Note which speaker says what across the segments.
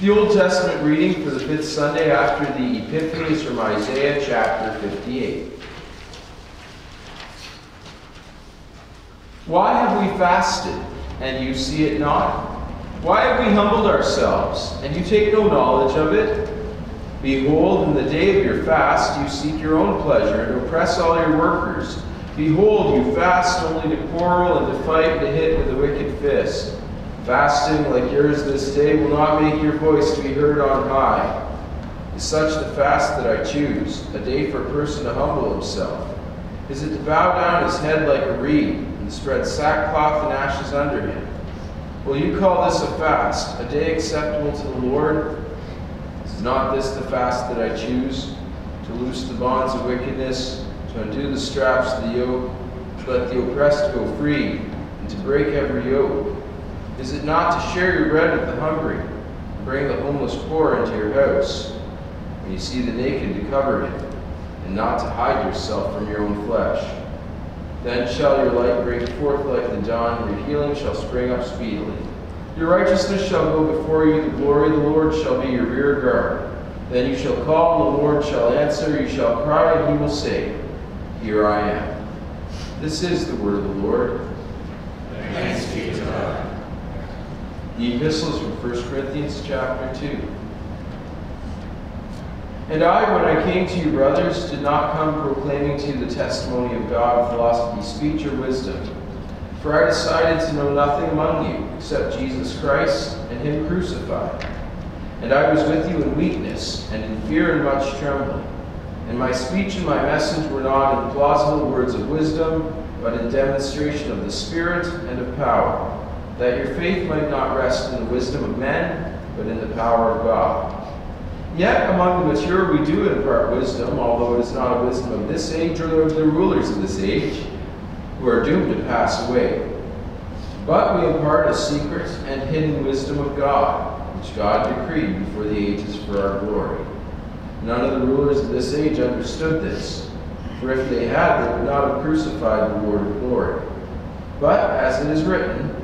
Speaker 1: The Old Testament reading for the fifth Sunday after the Epiphany is from Isaiah chapter 58. Why have we fasted, and you see it not? Why have we humbled ourselves, and you take no knowledge of it? Behold, in the day of your fast you seek your own pleasure, and oppress all your workers. Behold, you fast only to quarrel and to fight and to hit with a wicked fist. Fasting like yours this day will not make your voice to be heard on high. Is such the fast that I choose, a day for a person to humble himself? Is it to bow down his head like a reed, and spread sackcloth and ashes under him? Will you call this a fast, a day acceptable to the Lord? Is not this the fast that I choose, to loose the bonds of wickedness, to undo the straps of the yoke, to let the oppressed go free, and to break every yoke? Is it not to share your bread with the hungry, and bring the homeless poor into your house? When you see the naked, to cover him, and not to hide yourself from your own flesh. Then shall your light break forth like the dawn, and your healing shall spring up speedily. Your righteousness shall go before you, the glory of the Lord shall be your rear guard. Then you shall call, and the Lord shall answer, you shall cry, and he will say, Here I am. This is the word of the Lord.
Speaker 2: Thanks be to God.
Speaker 1: The epistles from 1 Corinthians chapter 2. And I, when I came to you, brothers, did not come proclaiming to you the testimony of God, philosophy, speech, or wisdom. For I decided to know nothing among you except Jesus Christ and Him crucified. And I was with you in weakness, and in fear and much trembling. And my speech and my message were not in plausible words of wisdom, but in demonstration of the Spirit and of power, that your faith might not rest in the wisdom of men, but in the power of God. Yet among the mature we do impart wisdom, although it is not a wisdom of this age or of the rulers of this age, who are doomed to pass away. But we impart a secret and hidden wisdom of God, which God decreed before the ages for our glory. None of the rulers of this age understood this, for if they had, they would not have crucified the Lord of glory. But as it is written,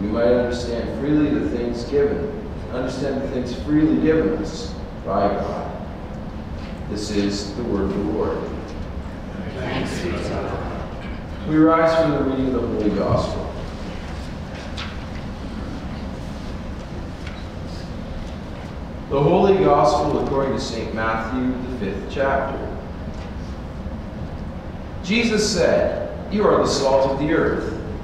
Speaker 1: We might understand freely the things given, understand the things freely given us by God. This is the word of the Lord.
Speaker 2: Thanks be to God.
Speaker 1: We rise from the reading of the Holy Gospel. The Holy Gospel according to St. Matthew, the fifth chapter. Jesus said, You are the salt of the earth,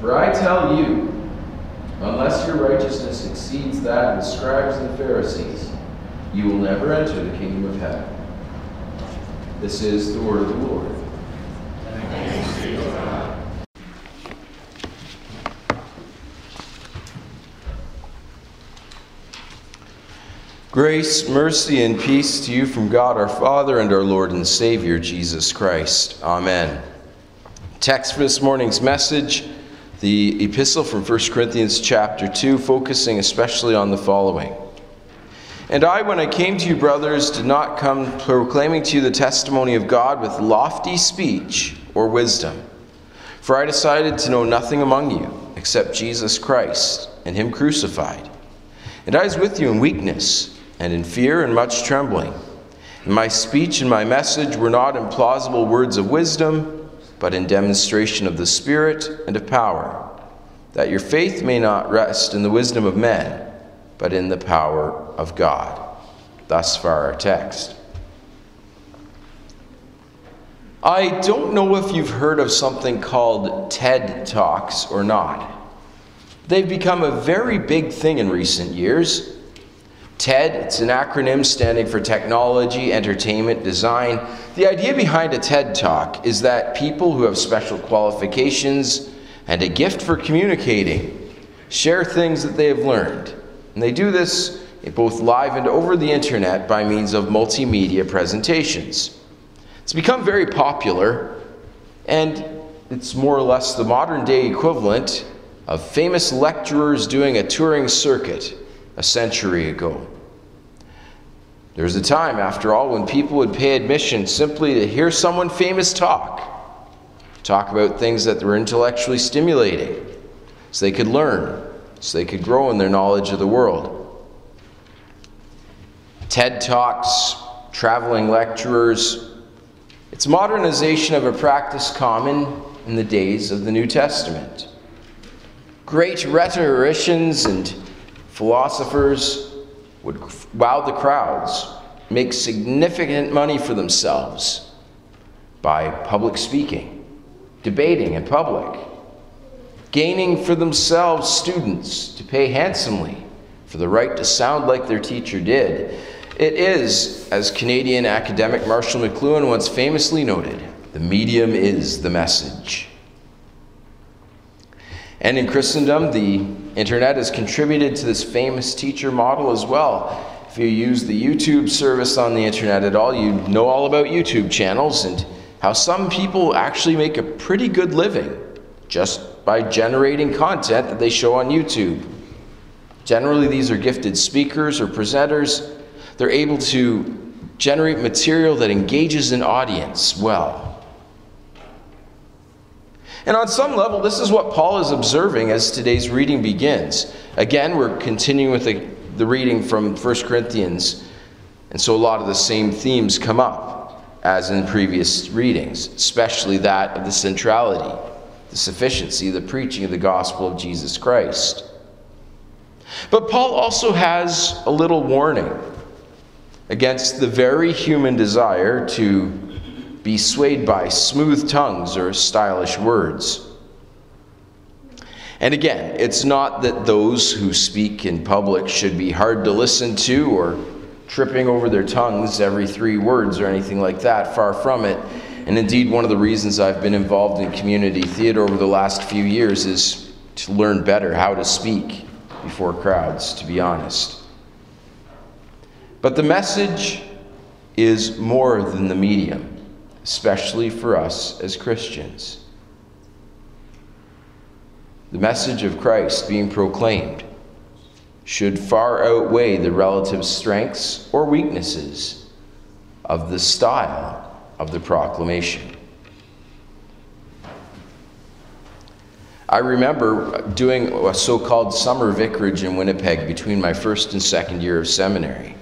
Speaker 1: For I tell you, unless your righteousness exceeds that of the scribes and Pharisees, you will never enter the kingdom of heaven. This is the word of the Lord. Grace, mercy, and peace to you from God our Father and our Lord and Savior, Jesus Christ. Amen. Text for this morning's message the epistle from 1 Corinthians chapter 2, focusing especially on the following. And I, when I came to you, brothers, did not come proclaiming to you the testimony of God with lofty speech or wisdom. For I decided to know nothing among you except Jesus Christ and Him crucified. And I was with you in weakness and in fear and much trembling. And my speech and my message were not in plausible words of wisdom but in demonstration of the Spirit and of power, that your faith may not rest in the wisdom of men, but in the power of God. Thus far, our text. I don't know if you've heard of something called TED Talks or not. They've become a very big thing in recent years. TED, it's an acronym standing for Technology, Entertainment, Design. The idea behind a TED Talk is that people who have special qualifications and a gift for communicating share things that they have learned. And they do this eh, both live and over the internet by means of multimedia presentations. It's become very popular, and it's more or less the modern day equivalent of famous lecturers doing a touring circuit a century ago. There was a time, after all, when people would pay admission simply to hear someone famous talk, talk about things that were intellectually stimulating, so they could learn, so they could grow in their knowledge of the world. TED Talks, traveling lecturers, it's modernization of a practice common in the days of the New Testament. Great rhetoricians and philosophers would wow the crowds, make significant money for themselves by public speaking, debating in public, gaining for themselves students to pay handsomely for the right to sound like their teacher did. It is, as Canadian academic Marshall McLuhan once famously noted, the medium is the message. And in Christendom, the internet has contributed to this famous teacher model as well. If you use the YouTube service on the internet at all, you know all about YouTube channels and how some people actually make a pretty good living just by generating content that they show on YouTube. Generally, these are gifted speakers or presenters. They're able to generate material that engages an audience well. And on some level, this is what Paul is observing as today's reading begins. Again, we're continuing with the, the reading from 1 Corinthians, and so a lot of the same themes come up as in previous readings, especially that of the centrality, the sufficiency, the preaching of the gospel of Jesus Christ. But Paul also has a little warning against the very human desire to be swayed by smooth tongues or stylish words. And again, it's not that those who speak in public should be hard to listen to or tripping over their tongues every three words or anything like that. Far from it. And indeed, one of the reasons I've been involved in community theater over the last few years is to learn better how to speak before crowds, to be honest. But the message is more than the medium especially for us as Christians. The message of Christ being proclaimed should far outweigh the relative strengths or weaknesses of the style of the proclamation. I remember doing a so called summer vicarage in Winnipeg between my first and second year of seminary.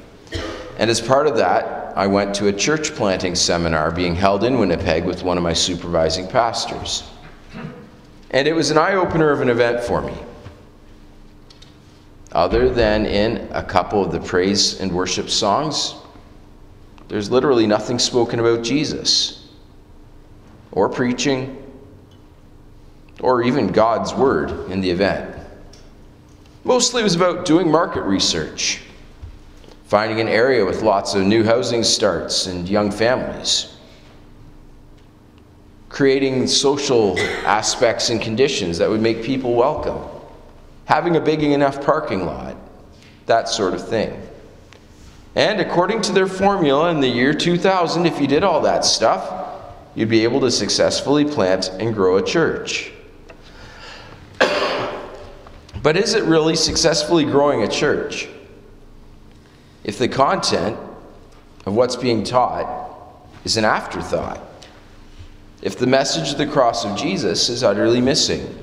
Speaker 1: And as part of that, I went to a church planting seminar being held in Winnipeg with one of my supervising pastors. And it was an eye opener of an event for me. Other than in a couple of the praise and worship songs, there's literally nothing spoken about Jesus or preaching or even God's word in the event. Mostly it was about doing market research finding an area with lots of new housing starts and young families, creating social aspects and conditions that would make people welcome, having a big enough parking lot, that sort of thing. And according to their formula in the year 2000, if you did all that stuff, you'd be able to successfully plant and grow a church. But is it really successfully growing a church? If the content of what's being taught is an afterthought, if the message of the cross of Jesus is utterly missing.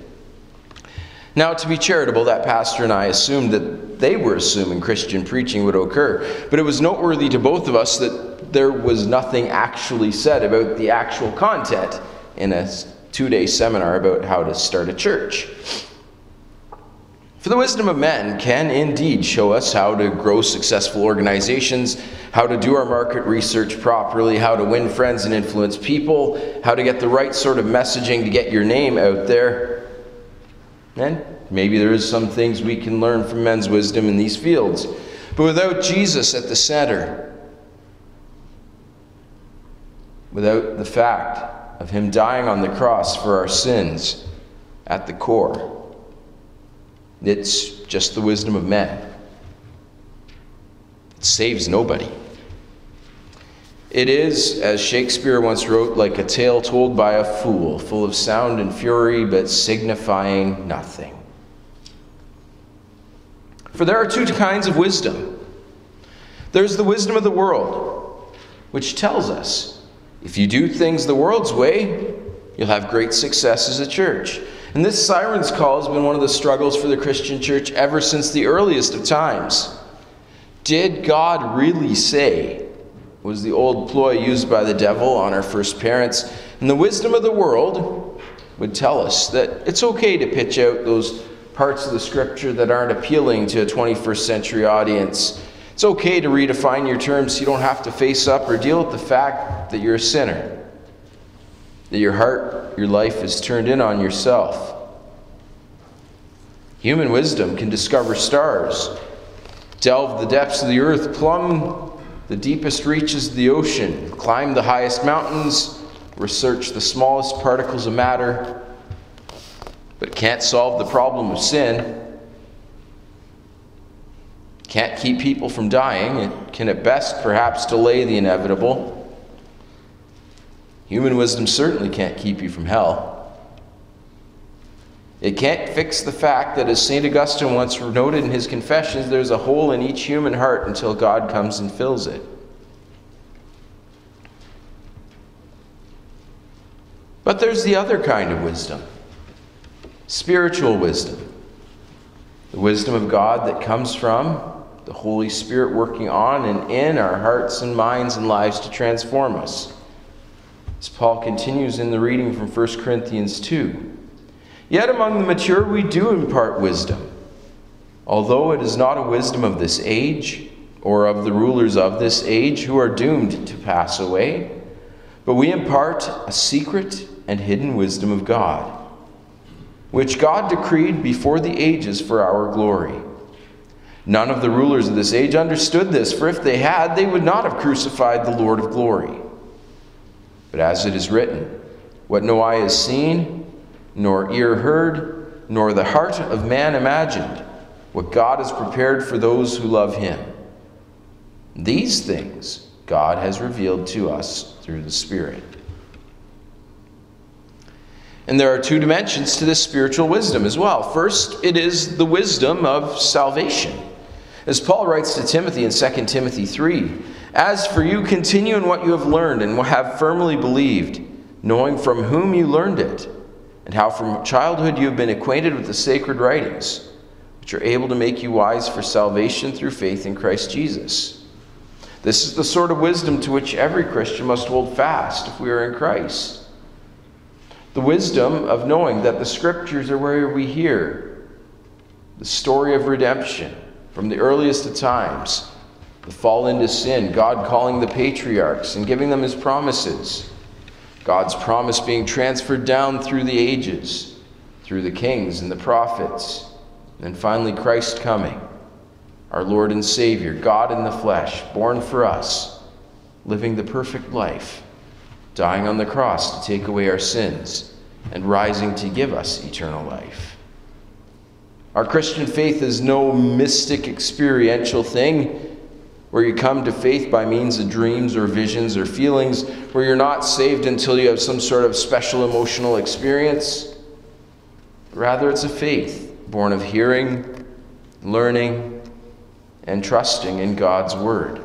Speaker 1: Now, to be charitable, that pastor and I assumed that they were assuming Christian preaching would occur, but it was noteworthy to both of us that there was nothing actually said about the actual content in a two day seminar about how to start a church. For the wisdom of men can indeed show us how to grow successful organizations, how to do our market research properly, how to win friends and influence people, how to get the right sort of messaging to get your name out there. And maybe there is some things we can learn from men's wisdom in these fields. But without Jesus at the center, without the fact of him dying on the cross for our sins at the core, it's just the wisdom of men. It saves nobody. It is, as Shakespeare once wrote, like a tale told by a fool, full of sound and fury, but signifying nothing. For there are two kinds of wisdom there's the wisdom of the world, which tells us if you do things the world's way, you'll have great success as a church. And this siren's call has been one of the struggles for the Christian church ever since the earliest of times. Did God really say? Was the old ploy used by the devil on our first parents. And the wisdom of the world would tell us that it's okay to pitch out those parts of the scripture that aren't appealing to a 21st century audience. It's okay to redefine your terms so you don't have to face up or deal with the fact that you're a sinner that your heart, your life is turned in on yourself. Human wisdom can discover stars, delve the depths of the earth, plumb the deepest reaches of the ocean, climb the highest mountains, research the smallest particles of matter, but can't solve the problem of sin. Can't keep people from dying. It can at best perhaps delay the inevitable. Human wisdom certainly can't keep you from hell. It can't fix the fact that, as St. Augustine once noted in his Confessions, there's a hole in each human heart until God comes and fills it. But there's the other kind of wisdom spiritual wisdom. The wisdom of God that comes from the Holy Spirit working on and in our hearts and minds and lives to transform us. As Paul continues in the reading from 1 Corinthians 2 Yet among the mature we do impart wisdom, although it is not a wisdom of this age or of the rulers of this age who are doomed to pass away, but we impart a secret and hidden wisdom of God, which God decreed before the ages for our glory. None of the rulers of this age understood this, for if they had, they would not have crucified the Lord of glory. But as it is written, what no eye has seen, nor ear heard, nor the heart of man imagined, what God has prepared for those who love him. These things God has revealed to us through the Spirit. And there are two dimensions to this spiritual wisdom as well. First, it is the wisdom of salvation. As Paul writes to Timothy in 2 Timothy 3 as for you, continue in what you have learned and have firmly believed, knowing from whom you learned it, and how from childhood you have been acquainted with the sacred writings, which are able to make you wise for salvation through faith in Christ Jesus. This is the sort of wisdom to which every Christian must hold fast if we are in Christ. The wisdom of knowing that the scriptures are where we hear the story of redemption from the earliest of times the fall into sin, God calling the patriarchs and giving them his promises, God's promise being transferred down through the ages, through the kings and the prophets, and finally Christ coming, our Lord and Savior, God in the flesh, born for us, living the perfect life, dying on the cross to take away our sins, and rising to give us eternal life. Our Christian faith is no mystic experiential thing where you come to faith by means of dreams or visions or feelings, where you're not saved until you have some sort of special emotional experience. Rather, it's a faith born of hearing, learning, and trusting in God's Word.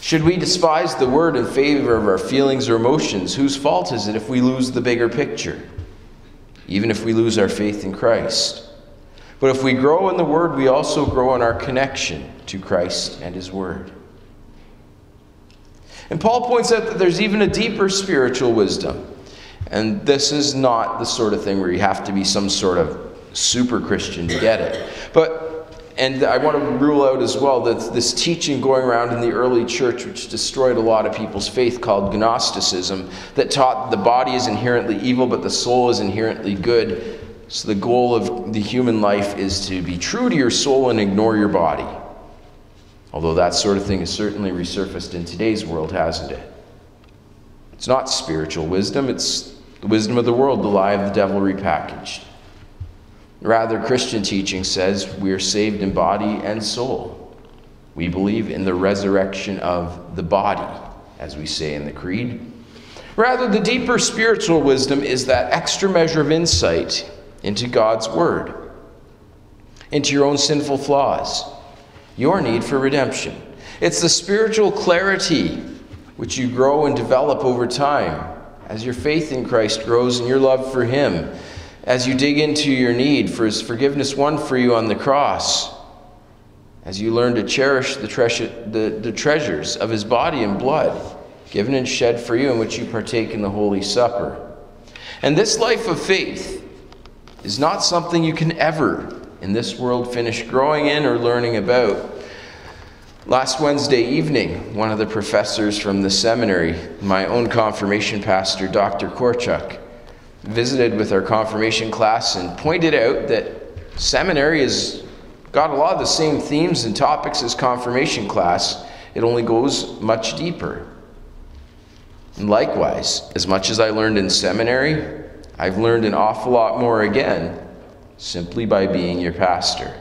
Speaker 1: Should we despise the Word in favor of our feelings or emotions, whose fault is it if we lose the bigger picture, even if we lose our faith in Christ? But if we grow in the Word, we also grow in our connection to Christ and His Word. And Paul points out that there's even a deeper spiritual wisdom. And this is not the sort of thing where you have to be some sort of super Christian to get it. But and I want to rule out as well that this teaching going around in the early church, which destroyed a lot of people's faith, called Gnosticism, that taught the body is inherently evil, but the soul is inherently good. So the goal of the human life is to be true to your soul and ignore your body. Although that sort of thing has certainly resurfaced in today's world, hasn't it? It's not spiritual wisdom, it's the wisdom of the world, the lie of the devil repackaged. Rather, Christian teaching says we are saved in body and soul. We believe in the resurrection of the body, as we say in the Creed. Rather, the deeper spiritual wisdom is that extra measure of insight into God's Word, into your own sinful flaws, your need for redemption. It's the spiritual clarity which you grow and develop over time as your faith in Christ grows and your love for Him as you dig into your need for His forgiveness won for you on the cross, as you learn to cherish the, treasure, the, the treasures of His body and blood given and shed for you, in which you partake in the Holy Supper. And this life of faith is not something you can ever, in this world, finish growing in or learning about. Last Wednesday evening, one of the professors from the seminary, my own confirmation pastor, Dr. Korchuk, visited with our confirmation class and pointed out that seminary has got a lot of the same themes and topics as confirmation class. It only goes much deeper. And likewise, as much as I learned in seminary, I've learned an awful lot more again simply by being your pastor.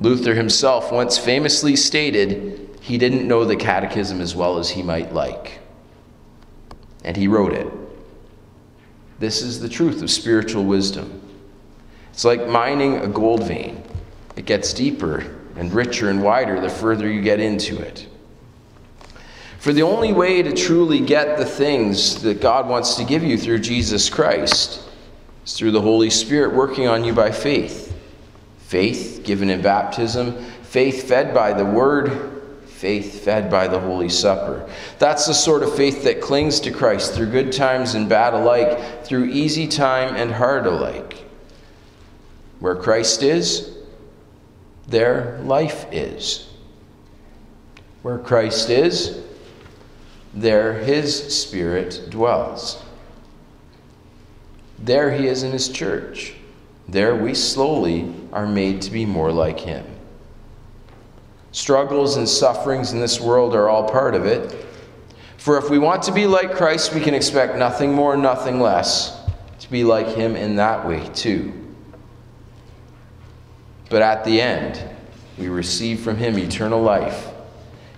Speaker 1: Luther himself once famously stated he didn't know the catechism as well as he might like. And he wrote it. This is the truth of spiritual wisdom. It's like mining a gold vein, it gets deeper and richer and wider the further you get into it. For the only way to truly get the things that God wants to give you through Jesus Christ is through the Holy Spirit working on you by faith. Faith given in baptism, faith fed by the Word, faith fed by the Holy Supper. That's the sort of faith that clings to Christ through good times and bad alike, through easy time and hard alike. Where Christ is, there life is. Where Christ is, there his Spirit dwells. There he is in his church. There we slowly are made to be more like him. Struggles and sufferings in this world are all part of it. For if we want to be like Christ, we can expect nothing more, nothing less to be like him in that way, too. But at the end, we receive from him eternal life,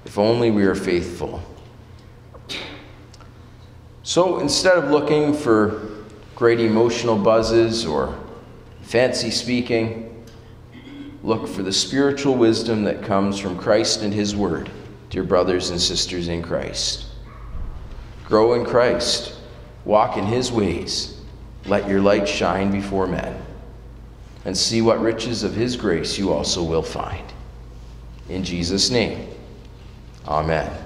Speaker 1: if only we are faithful. So instead of looking for great emotional buzzes or fancy speaking, look for the spiritual wisdom that comes from Christ and His Word, dear brothers and sisters in Christ. Grow in Christ, walk in His ways, let your light shine before men, and see what riches of His grace you also will find. In Jesus' name, Amen.